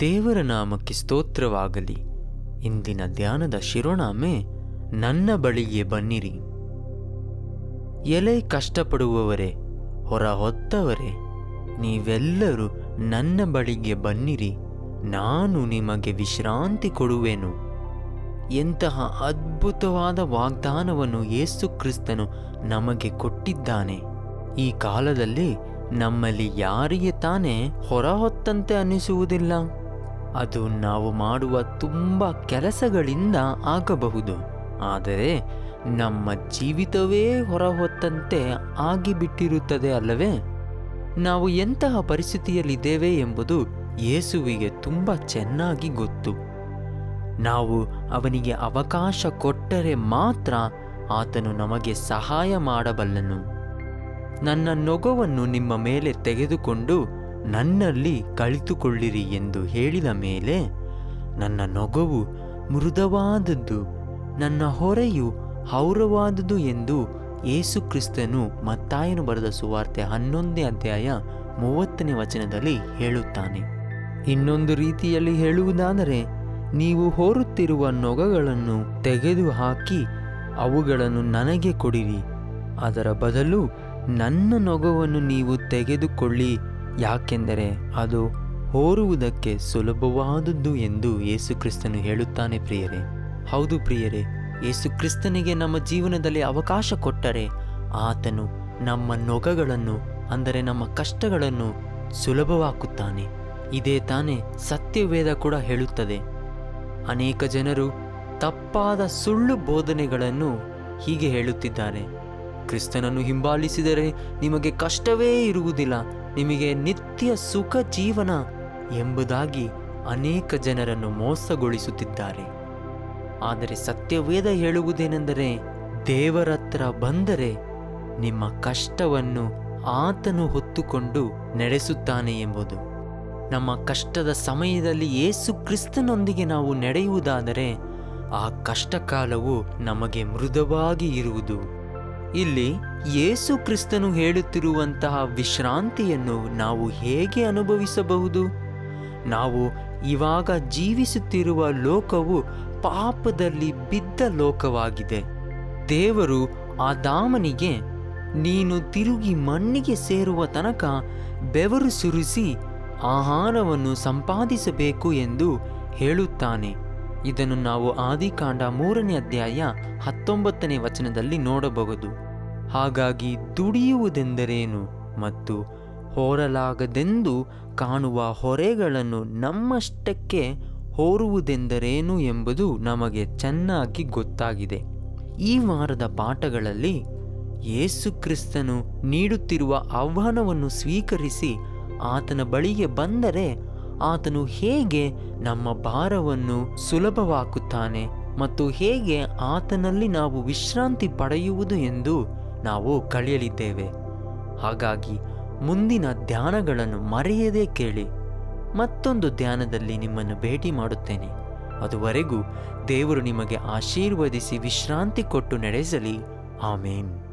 ದೇವರ ನಾಮಕ್ಕೆ ಸ್ತೋತ್ರವಾಗಲಿ. ಇಂದಿನ ಧ್ಯಾನದ ಶಿರೋನಾಮೆ, ನನ್ನ ಬಳಿಗೆ ಬನ್ನಿರಿ. ಎಲೆ ಕಷ್ಟಪಡುವವರೇ, ಹೊರ ಹೊತ್ತವರೇ, ನೀವೆಲ್ಲರೂ ನನ್ನ ಬಳಿಗೆ ಬನ್ನಿರಿ. ನಾನು ನಿಮಗೆ ವಿಶ್ರಾಂತಿ ಕೊಡುವೆನು. ಎಂತಹ ಅದ್ಭುತವಾದ ವಾಗ್ದಾನವನ್ನು ಯೇಸು ಕ್ರಿಸ್ತನು ನಮಗೆ ಕೊಟ್ಟಿದ್ದಾನೆ. ಈ ಕಾಲದಲ್ಲಿ ನಮ್ಮಲ್ಲಿ ಯಾರಿಗೆ ತಾನೇ ಹೊರಹೊತ್ತಂತೆ ಅನಿಸುವುದಿಲ್ಲ ಅದು ನಾವು ಮಾಡುವ ತುಂಬ ಕೆಲಸಗಳಿಂದ ಆಗಬಹುದು. ಆದರೆ ನಮ್ಮ ಜೀವಿತವೇ ಹೊರಹೊತ್ತಂತೆ ಆಗಿಬಿಟ್ಟಿರುತ್ತದೆ ಅಲ್ಲವೇ? ನಾವು ಎಂತಹ ಪರಿಸ್ಥಿತಿಯಲ್ಲಿದ್ದೇವೆ ಎಂಬುದು ಯೇಸುವಿಗೆ ತುಂಬ ಚೆನ್ನಾಗಿ ಗೊತ್ತು. ನಾವು ಅವನಿಗೆ ಅವಕಾಶ ಕೊಟ್ಟರೆ ಮಾತ್ರ ಆತನು ನಮಗೆ ಸಹಾಯ ಮಾಡಬಲ್ಲನು. ನನ್ನ ನೊಗವನ್ನು ನಿಮ್ಮ ಮೇಲೆ ತೆಗೆದುಕೊಂಡು ನನ್ನಲ್ಲಿ ಕಳಿತುಕೊಳ್ಳಿರಿ ಎಂದು ಹೇಳಿದ ಮೇಲೆ ನನ್ನ ನೊಗವು ಮೃದುವಾದದ್ದು, ನನ್ನ ಹೊರೆಯು ಹೌರವಾದುದು ಎಂದು ಯೇಸು ಕ್ರಿಸ್ತನು ಮತ್ತಾಯನು ಬರೆದ ಸುವಾರ್ತೆ ಹನ್ನೊಂದನೇ ಅಧ್ಯಾಯ ಮೂವತ್ತನೇ ವಚನದಲ್ಲಿ ಹೇಳುತ್ತಾನೆ. ಇನ್ನೊಂದು ರೀತಿಯಲ್ಲಿ ಹೇಳುವುದಾದರೆ ನೀವು ಹೋರುತ್ತಿರುವ ನೊಗಗಳನ್ನು ತೆಗೆದುಹಾಕಿ ಅವುಗಳನ್ನು ನನಗೆ ಕೊಡಿರಿ. ಅದರ ಬದಲು ನನ್ನ ನೊಗವನ್ನು ನೀವು ತೆಗೆದುಕೊಳ್ಳಿ, ಯಾಕೆಂದರೆ ಅದು ಹೋರುವುದಕ್ಕೆ ಸುಲಭವಾದದ್ದು ಎಂದು ಯೇಸು ಕ್ರಿಸ್ತನು ಹೇಳುತ್ತಾನೆ ಪ್ರಿಯರೇ. ಹೌದು ಪ್ರಿಯರೇ, ಯೇಸುಕ್ರಿಸ್ತನಿಗೆ ನಮ್ಮ ಜೀವನದಲ್ಲಿ ಅವಕಾಶ ಕೊಟ್ಟರೆ ಆತನು ನಮ್ಮ ನೊಗಗಳನ್ನು, ಅಂದರೆ ನಮ್ಮ ಕಷ್ಟಗಳನ್ನು ಸುಲಭವಾಗುತ್ತಾನೆ ಇದೇ ತಾನೇ ಸತ್ಯವೇದ ಕೂಡ ಹೇಳುತ್ತದೆ. ಅನೇಕ ಜನರು ತಪ್ಪಾದ ಸುಳ್ಳು ಬೋಧನೆಗಳನ್ನು ಹೀಗೆ ಹೇಳುತ್ತಿದ್ದಾರೆ. ಕ್ರಿಸ್ತನನ್ನು ಹಿಂಬಾಲಿಸಿದರೆ ನಿಮಗೆ ಕಷ್ಟವೇ ಇರುವುದಿಲ್ಲ, ನಿಮಗೆ ನಿತ್ಯ ಸುಖ ಜೀವನ ಎಂಬುದಾಗಿ ಅನೇಕ ಜನರನ್ನು ಮೋಸಗೊಳಿಸುತ್ತಿದ್ದಾರೆ. ಆದರೆ ಸತ್ಯವೇದ ಹೇಳುವುದೇನೆಂದರೆ ದೇವರತ್ರ ಬಂದರೆ ನಿಮ್ಮ ಕಷ್ಟವನ್ನು ಆತನು ಹೊತ್ತುಕೊಂಡು ನಡೆಸುತ್ತಾನೆ ಎಂಬುದು. ನಮ್ಮ ಕಷ್ಟದ ಸಮಯದಲ್ಲಿ ಯೇಸು ಕ್ರಿಸ್ತನೊಂದಿಗೆ ನಾವು ನಡೆಯುವುದಾದರೆ ಆ ಕಷ್ಟಕಾಲವು ನಮಗೆ ಮೃದುವಾಗಿ ಇರುವುದು. ಇಲ್ಲಿ ಯೇಸು ಕ್ರಿಸ್ತನು ಹೇಳುತ್ತಿರುವಂತಹ ವಿಶ್ರಾಂತಿಯನ್ನು ನಾವು ಹೇಗೆ ಅನುಭವಿಸಬಹುದು? ನಾವು ಇವಾಗ ಜೀವಿಸುತ್ತಿರುವ ಲೋಕವು ಪಾಪದಲ್ಲಿ ಬಿದ್ದ ಲೋಕವಾಗಿದೆ. ದೇವರು ಆ ದಾಮನಿಗೆ ನೀನು ತಿರುಗಿ ಮಣ್ಣಿಗೆ ಸೇರುವ ತನಕ ಬೆವರು ಸುರಿಸಿ ಆಹಾರವನ್ನು ಸಂಪಾದಿಸಬೇಕು ಎಂದು ಹೇಳುತ್ತಾನೆ. ಇದನ್ನು ನಾವು ಆದಿಕಾಂಡ ಮೂರನೇ ಅಧ್ಯಾಯ ಹತ್ತೊಂಬತ್ತನೇ ವಚನದಲ್ಲಿ ನೋಡಬಹುದು. ಹಾಗಾಗಿ ದುಡಿಯುವುದೆಂದರೇನು ಮತ್ತು ಹೋರಲಾಗದೆಂದು ಕಾಣುವ ಹೊರೆಗಳನ್ನು ನಮ್ಮಷ್ಟಕ್ಕೆ ಹೋರುವುದೆಂದರೇನು ಎಂಬುದು ನಮಗೆ ಚೆನ್ನಾಗಿ ಗೊತ್ತಾಗಿದೆ. ಈ ವಾರದ ಪಾಠಗಳಲ್ಲಿ ಯೇಸುಕ್ರಿಸ್ತನು ನೀಡುತ್ತಿರುವ ಆಹ್ವಾನವನ್ನು ಸ್ವೀಕರಿಸಿ ಆತನ ಬಳಿಗೆ ಬಂದರೆ ಆತನು ಹೇಗೆ ನಮ್ಮ ಭಾರವನ್ನು ಸುಲಭವಾಗುತ್ತಾನೆ ಮತ್ತು ಹೇಗೆ ಆತನಲ್ಲಿ ನಾವು ವಿಶ್ರಾಂತಿ ಪಡೆಯುವುದು ಎಂದು ನಾವು ಕಳೆಯಲಿದ್ದೇವೆ ಹಾಗಾಗಿ ಮುಂದಿನ ಧ್ಯಾನಗಳನ್ನು ಮರೆಯದೇ ಕೇಳಿ. ಮತ್ತೊಂದು ಧ್ಯಾನದಲ್ಲಿ ನಿಮ್ಮನ್ನು ಭೇಟಿ ಮಾಡುತ್ತೇನೆ. ಅದುವರೆಗೂ ದೇವರು ನಿಮಗೆ ಆಶೀರ್ವದಿಸಿ ವಿಶ್ರಾಂತಿ ಕೊಟ್ಟು ನಡೆಸಲಿ. ಆಮೇನ್.